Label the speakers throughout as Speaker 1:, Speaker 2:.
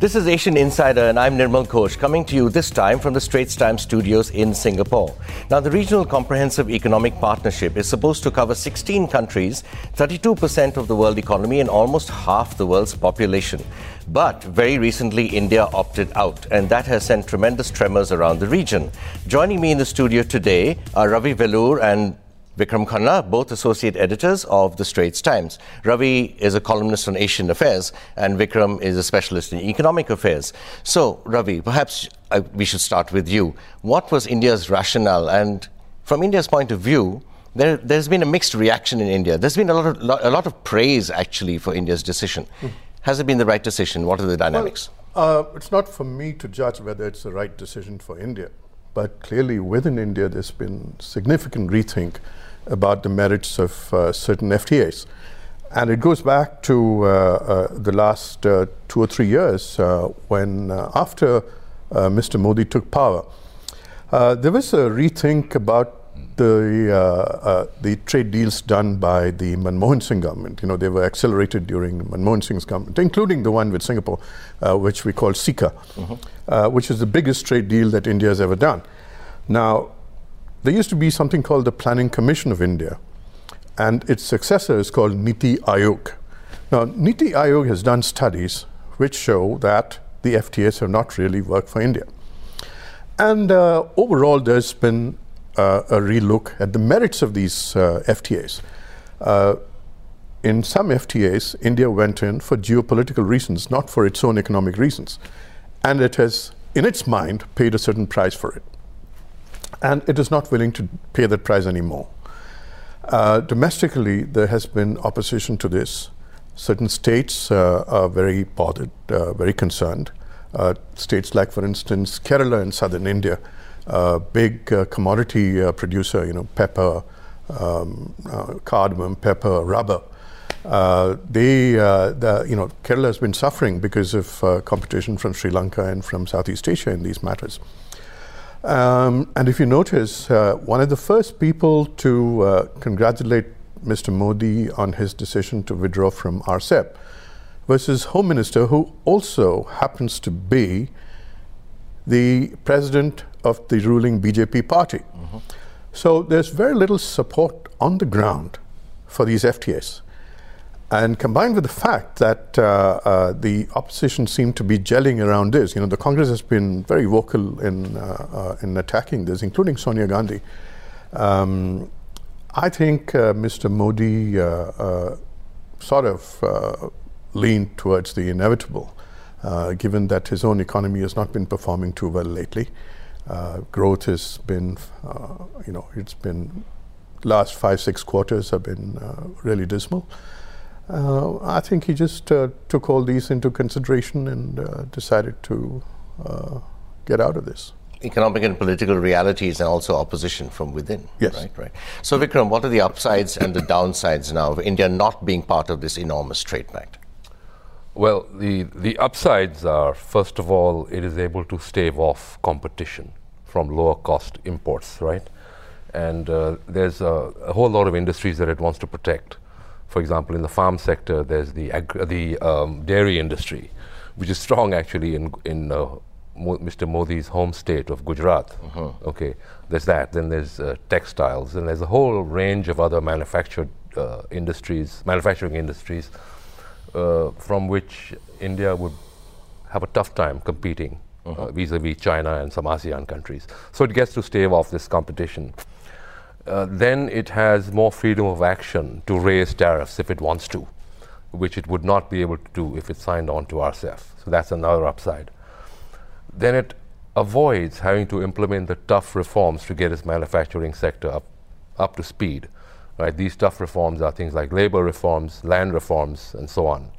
Speaker 1: This is Asian Insider, and I'm Nirmal Ghosh, coming to you this time from the Straits Times studios in Singapore. Now, the Regional Comprehensive Economic Partnership is supposed to cover 16 countries, 32% of the world economy, and almost half the world's population. But very recently, India opted out, and that has sent tremendous tremors around the region. Joining me in the studio today are Ravi Velloor and Vikram Khanna, both associate editors of the Straits Times. Ravi is a columnist on Asian affairs, and Vikram is a specialist in economic affairs. So, Ravi, perhaps uh, we should start with you. What was India's rationale? And from India's point of view, there, has been a mixed reaction in India. There's been a lot of, a lot of praise, actually, for India's decision. Mm. Has it been the right decision? What are the dynamics?
Speaker 2: Well, uh, it's not for me to judge whether it's the right decision for India. But clearly, within India, there's been significant rethink about the merits of uh, certain FTAs. And it goes back to uh, uh, the last uh, two or three years uh, when, uh, after Mr. Modi took power, there was a rethink about the the trade deals done by the Manmohan Singh government. You know, they were accelerated during Manmohan Singh's government, including the one with Singapore, which we call CECA, mm-hmm. which is the biggest trade deal that India has ever done. Now, there used to be something called the Planning Commission of India, and its successor is called Niti Aayog. Now, Niti Aayog has done studies which show that the FTAs have not really worked for India. And uh, overall, there's been uh, a relook at the merits of these uh, FTAs. Uh, in some FTAs, India went in for geopolitical reasons, not for its own economic reasons. And it has, in its mind, paid a certain price for it and it is not willing to pay that price anymore. Uh, domestically, there has been opposition to this. Certain states uh, are very bothered, uh, very concerned. States like, for instance, Kerala in southern India, big uh, commodity uh, producer, you know, pepper, um, cardamom, pepper, rubber. they, the, you know, Kerala has been suffering because of competition from Sri Lanka and from Southeast Asia in these matters. Um, and if you notice, uh, one of the first people to uh, congratulate Mr. Modi on his decision to withdraw from RCEP was his Home Minister, who also happens to be the president of the ruling BJP party. Mm-hmm. So there's very little support on the ground for these FTAs. And combined with the fact that uh, uh, the opposition seemed to be gelling around this, you know, the Congress has been very vocal in, uh, uh in attacking this, including Sonia Gandhi. Um, I think uh, Mr. Modi uh, sort of leaned towards the inevitable, given that his own economy has not been performing too well lately. Growth has been, you know, it's been last five, six quarters have been really dismal. Uh, I think he just uh, took all these into consideration and uh, decided to uh, get out of this.
Speaker 1: Economic and political realities and also opposition from within.
Speaker 2: Yes.
Speaker 1: Right, right. So, Vikram, what are the upsides and the downsides now of India not being part of this enormous trade pact?
Speaker 3: Well, the, the upsides are, first of all, it is able to stave off competition from lower cost imports, right? And uh, there's a, a whole lot of industries that it wants to protect for example, in the farm sector, there's the, the um, dairy industry, which is strong actually in, in uh, Mo Mr. Modi's home state of Gujarat. Uh-huh. Okay, there's that. Then there's uh, textiles, and there's a whole range of other manufactured uh, industries, manufacturing industries, uh, from which India would have a tough time competing uh-huh. vis-a-vis China and some ASEAN countries. So it gets to stave off this competition. Uh, then it has more freedom of action to raise tariffs if it wants to, which it would not be able to do if it signed on to RCEP. So that's another upside. Then it avoids having to implement the tough reforms to get its manufacturing sector up, up to speed. Right? These tough reforms are things like labor reforms, land reforms, and so on.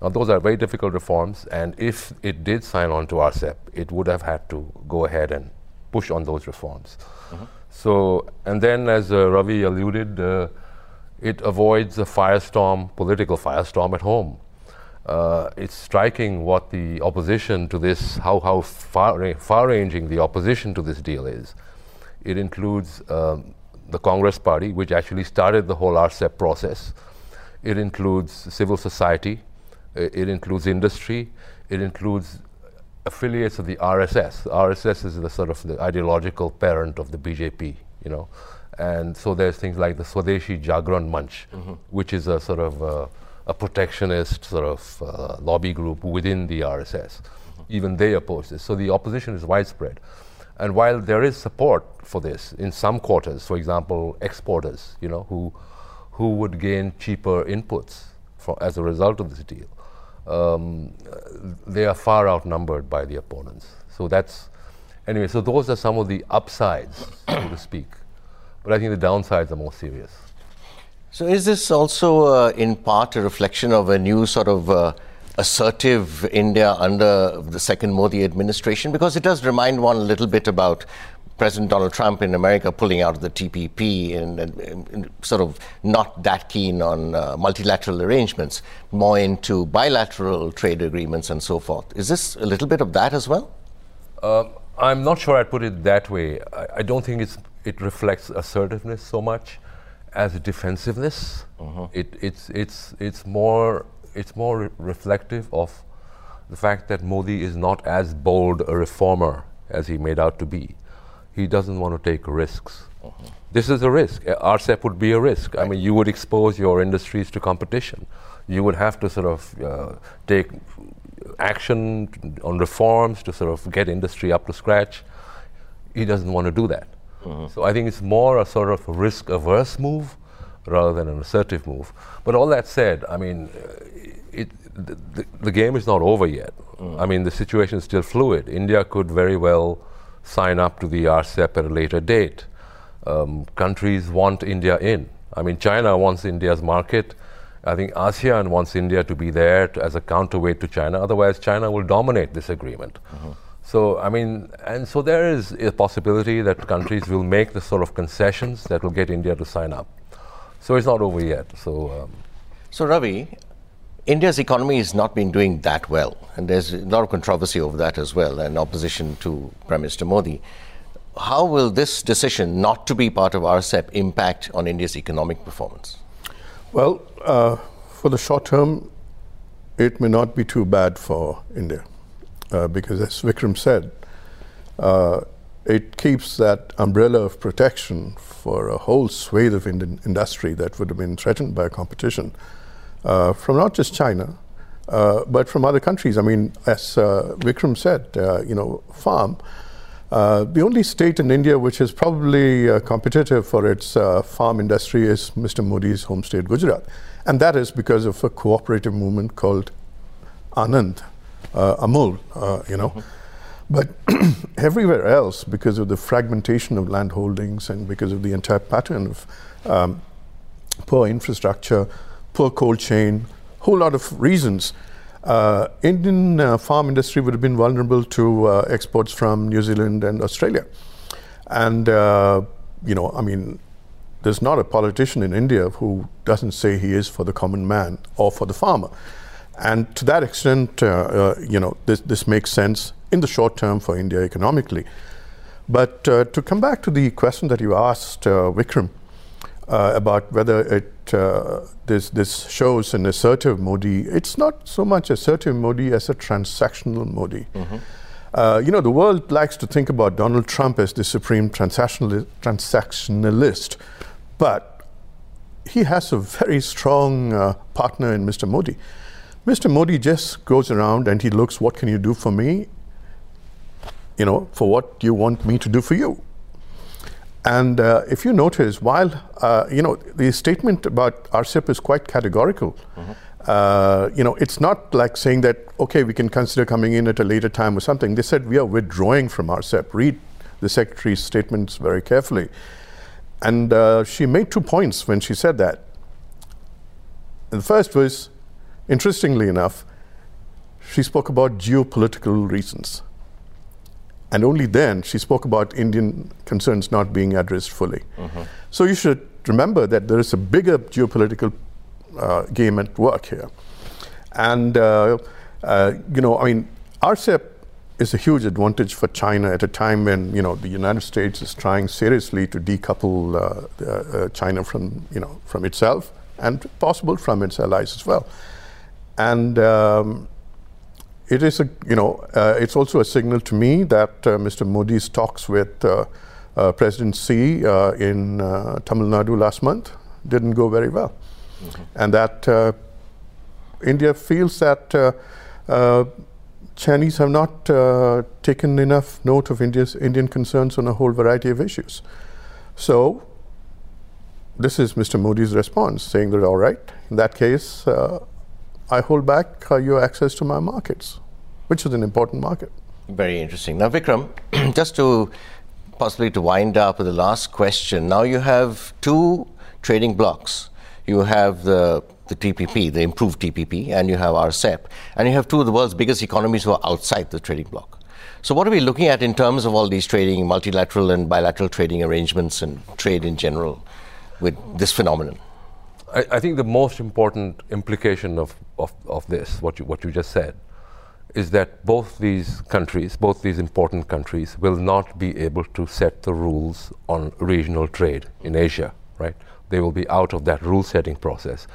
Speaker 3: Now, those are very difficult reforms, and if it did sign on to RCEP, it would have had to go ahead and push on those reforms. Mm-hmm. So, and then as uh, Ravi alluded, uh, it avoids a firestorm, political firestorm at home. Uh, it's striking what the opposition to this, how, how far, far ranging the opposition to this deal is. It includes um, the Congress Party, which actually started the whole RCEP process. It includes civil society. It includes industry. It includes affiliates of the RSS. The RSS is the sort of the ideological parent of the BJP, you know. And so there's things like the Swadeshi Jagran Manch, mm-hmm. which is a sort of uh, a protectionist sort of uh, lobby group within the RSS. Mm-hmm. Even they oppose this. So the opposition is widespread. And while there is support for this in some quarters, for example, exporters, you know, who, who would gain cheaper inputs for, as a result of this deal, um, they are far outnumbered by the opponents. So that's, anyway, so those are some of the upsides, so to speak. But I think the downsides are more serious.
Speaker 1: So is this also uh, in part a reflection of a new sort of uh, assertive India under the second Modi administration? Because it does remind one a little bit about President Donald Trump in America pulling out of the TPP and, and, and sort of not that keen on uh, multilateral arrangements, more into bilateral trade agreements and so forth. Is this a little bit of that as well?
Speaker 3: Uh, I'm not sure I'd put it that way. I, I, don't think it's, it reflects assertiveness so much as defensiveness. Uh-huh. It, it's, it's, it's more, it's more re- reflective of the fact that Modi is not as bold a reformer as he made out to be he doesn't want to take risks. Uh-huh. This is a risk. RCEP would be a risk. Right. I mean, you would expose your industries to competition. You would have to sort of uh, take action on reforms to sort of get industry up to scratch. He doesn't want to do that. Uh-huh. So I think it's more a sort of risk averse move rather than an assertive move. But all that said, I mean, uh, it, the, the, game is not over yet. Uh-huh. I mean, the situation is still fluid. India could very well sign up to the RCEP at a later date. Um, countries want India in. I mean, China wants India's market. I think ASEAN wants India to be there to, as a counterweight to China. Otherwise, China will dominate this agreement. Mm-hmm. So, I mean, and so there is a possibility that countries will make the sort of concessions that will get India to sign up. So it's not over yet. So, um,
Speaker 1: so Ravi, India's economy has not been doing that well, and there's a lot of controversy over that as well, and opposition to Prime Minister Modi. How will this decision not to be part of RCEP impact on India's economic performance?
Speaker 2: Well, uh, for the short term, it may not be too bad for India, uh, because as Vikram said, uh, it keeps that umbrella of protection for a whole swathe of Indian industry that would have been threatened by competition from not just China, uh, but from other countries. I mean, as uh, Vikram said, uh, you know, farm. Uh, the only state in India which is probably uh, competitive for its farm industry is Mr. Modi's home state, Gujarat. And that is because of a cooperative movement called Anand, Amul, you know. But everywhere else, because of the fragmentation of land holdings and because of the entire pattern of um, poor infrastructure, poor cold chain, whole lot of reasons. Uh, Indian uh, farm industry would have been vulnerable to uh, exports from New Zealand and Australia. And, uh, you know, I mean, there's not a politician in India who doesn't say he is for the common man or for the farmer. And to that extent, uh, uh, you know, this, this makes sense in the short term for India economically. But to come back to the question that you asked, Vikram, about whether it uh, this this shows an assertive Modi. It's not so much assertive Modi as a transactional Modi. Mm-hmm. Uh, you know, the world likes to think about Donald Trump as the supreme transactionalist, transactionalist but he has a very strong uh, partner in Mr. Modi. Mr. Modi just goes around and he looks, what can you do for me? You know, for what you want me to do for you. And uh, if you notice, while uh, you know the statement about RCEP is quite categorical, mm-hmm. uh, you know it's not like saying that okay we can consider coming in at a later time or something. They said we are withdrawing from RCEP. Read the secretary's statements very carefully, and uh, she made two points when she said that. And the first was, interestingly enough, she spoke about geopolitical reasons. And only then she spoke about Indian concerns not being addressed fully. Mm-hmm. So you should remember that there is a bigger geopolitical uh, game at work here. And, uh, uh, you know, I mean, RCEP is a huge advantage for China at a time when, you know, the United States is trying seriously to decouple uh, uh, China from, you know, from itself and possible from its allies as well. And um, it is a, you know, uh, it's also a signal to me that uh, Mr. Modi's talks with uh, uh President Xi uh, in uh, Tamil Nadu last month didn't go very well. Mm-hmm. And that India feels that Chinese have not taken enough note of India's Indian concerns on a whole variety of issues. So, this is Mr. Modi's response, saying that, all right, in that case, I hold back uh, your access to my markets, which is an important market.
Speaker 1: Very interesting. Now, Vikram, just to possibly to wind up with the last question. Now you have two trading blocs. You have the the TPP, the improved TPP, and you have RCEP, and you have two of the world's biggest economies who are outside the trading bloc. So, what are we looking at in terms of all these trading, multilateral and bilateral trading arrangements, and trade in general with this phenomenon?
Speaker 3: I, I think the most important implication of, of, of this, what you, what you just said, is that both these countries, both these important countries, will not be able to set the rules on regional trade in Asia, right? They will be out of that rule setting process.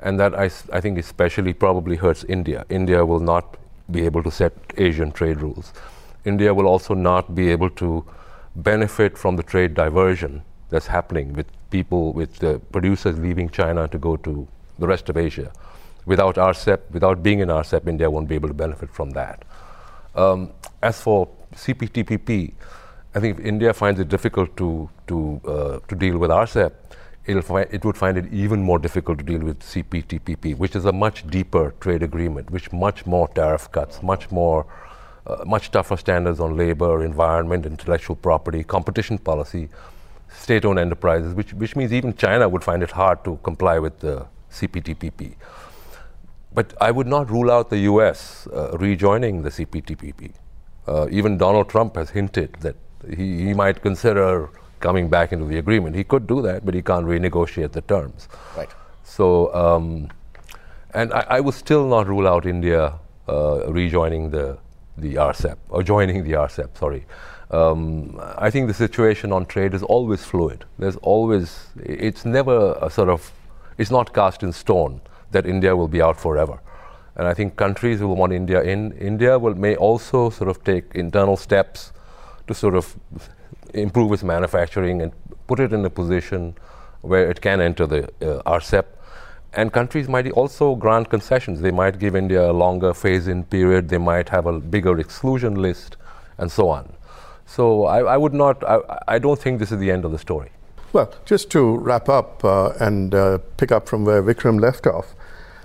Speaker 3: And that I, I think especially probably hurts India. India will not be able to set Asian trade rules. India will also not be able to benefit from the trade diversion that's happening with people, with the producers leaving China to go to the rest of Asia. Without RCEP, without being in RCEP, India won't be able to benefit from that. Um, as for CPTPP, I think if India finds it difficult to, to, uh, to deal with RCEP, it'll fi- it would find it even more difficult to deal with CPTPP, which is a much deeper trade agreement, which much more tariff cuts, much more, uh, much tougher standards on labor, environment, intellectual property, competition policy, state-owned enterprises, which, which means even China would find it hard to comply with the CPTPP. But I would not rule out the US uh, rejoining the CPTPP. Uh, even Donald Trump has hinted that he, he might consider coming back into the agreement. He could do that, but he can't renegotiate the terms.
Speaker 1: Right.
Speaker 3: So, um, and I, I would still not rule out India uh, rejoining the, the RCEP, or joining the RCEP, sorry. Um, I think the situation on trade is always fluid. There's always, it's never a sort of, it's not cast in stone that India will be out forever. And I think countries will want India in. India will, may also sort of take internal steps to sort of improve its manufacturing and put it in a position where it can enter the uh, RCEP. And countries might also grant concessions. They might give India a longer phase in period, they might have a bigger exclusion list, and so on. So I, I would not, I, I, don't think this is the end of the story.
Speaker 2: Well, just to wrap up uh, and uh, pick up from where Vikram left off,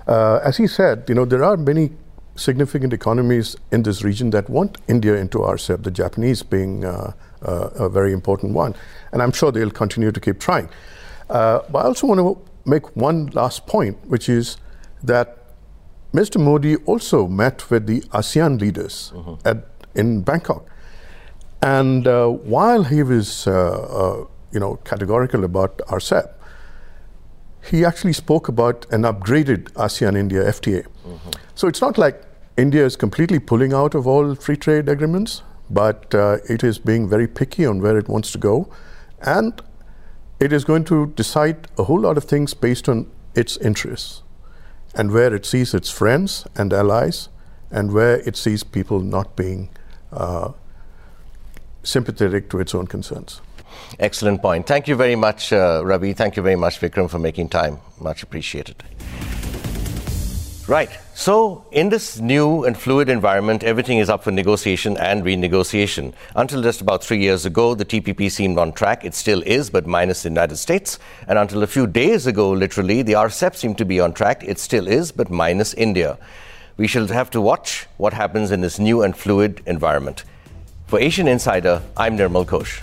Speaker 2: uh, as he said, you know, there are many significant economies in this region that want India into RCEP, the Japanese being uh, uh, a very important one. And I'm sure they'll continue to keep trying. Uh, but I also want to make one last point, which is that Mr. Modi also met with the ASEAN leaders mm-hmm. at, in Bangkok. And uh, while he was, uh, uh, you know, categorical about RCEP, he actually spoke about an upgraded ASEAN-India FTA. Mm-hmm. So it's not like India is completely pulling out of all free trade agreements, but uh, it is being very picky on where it wants to go, and it is going to decide a whole lot of things based on its interests, and where it sees its friends and allies, and where it sees people not being uh, sympathetic to its own concerns.
Speaker 1: Excellent point. Thank you very much, uh, Ravi. Thank you very much, Vikram, for making time. Much appreciated. Right. So, in this new and fluid environment, everything is up for negotiation and renegotiation. Until just about three years ago, the TPP seemed on track. It still is, but minus the United States. And until a few days ago, literally, the RCEP seemed to be on track. It still is, but minus India. We shall have to watch what happens in this new and fluid environment. For Asian Insider, I'm Nirmal Ghosh.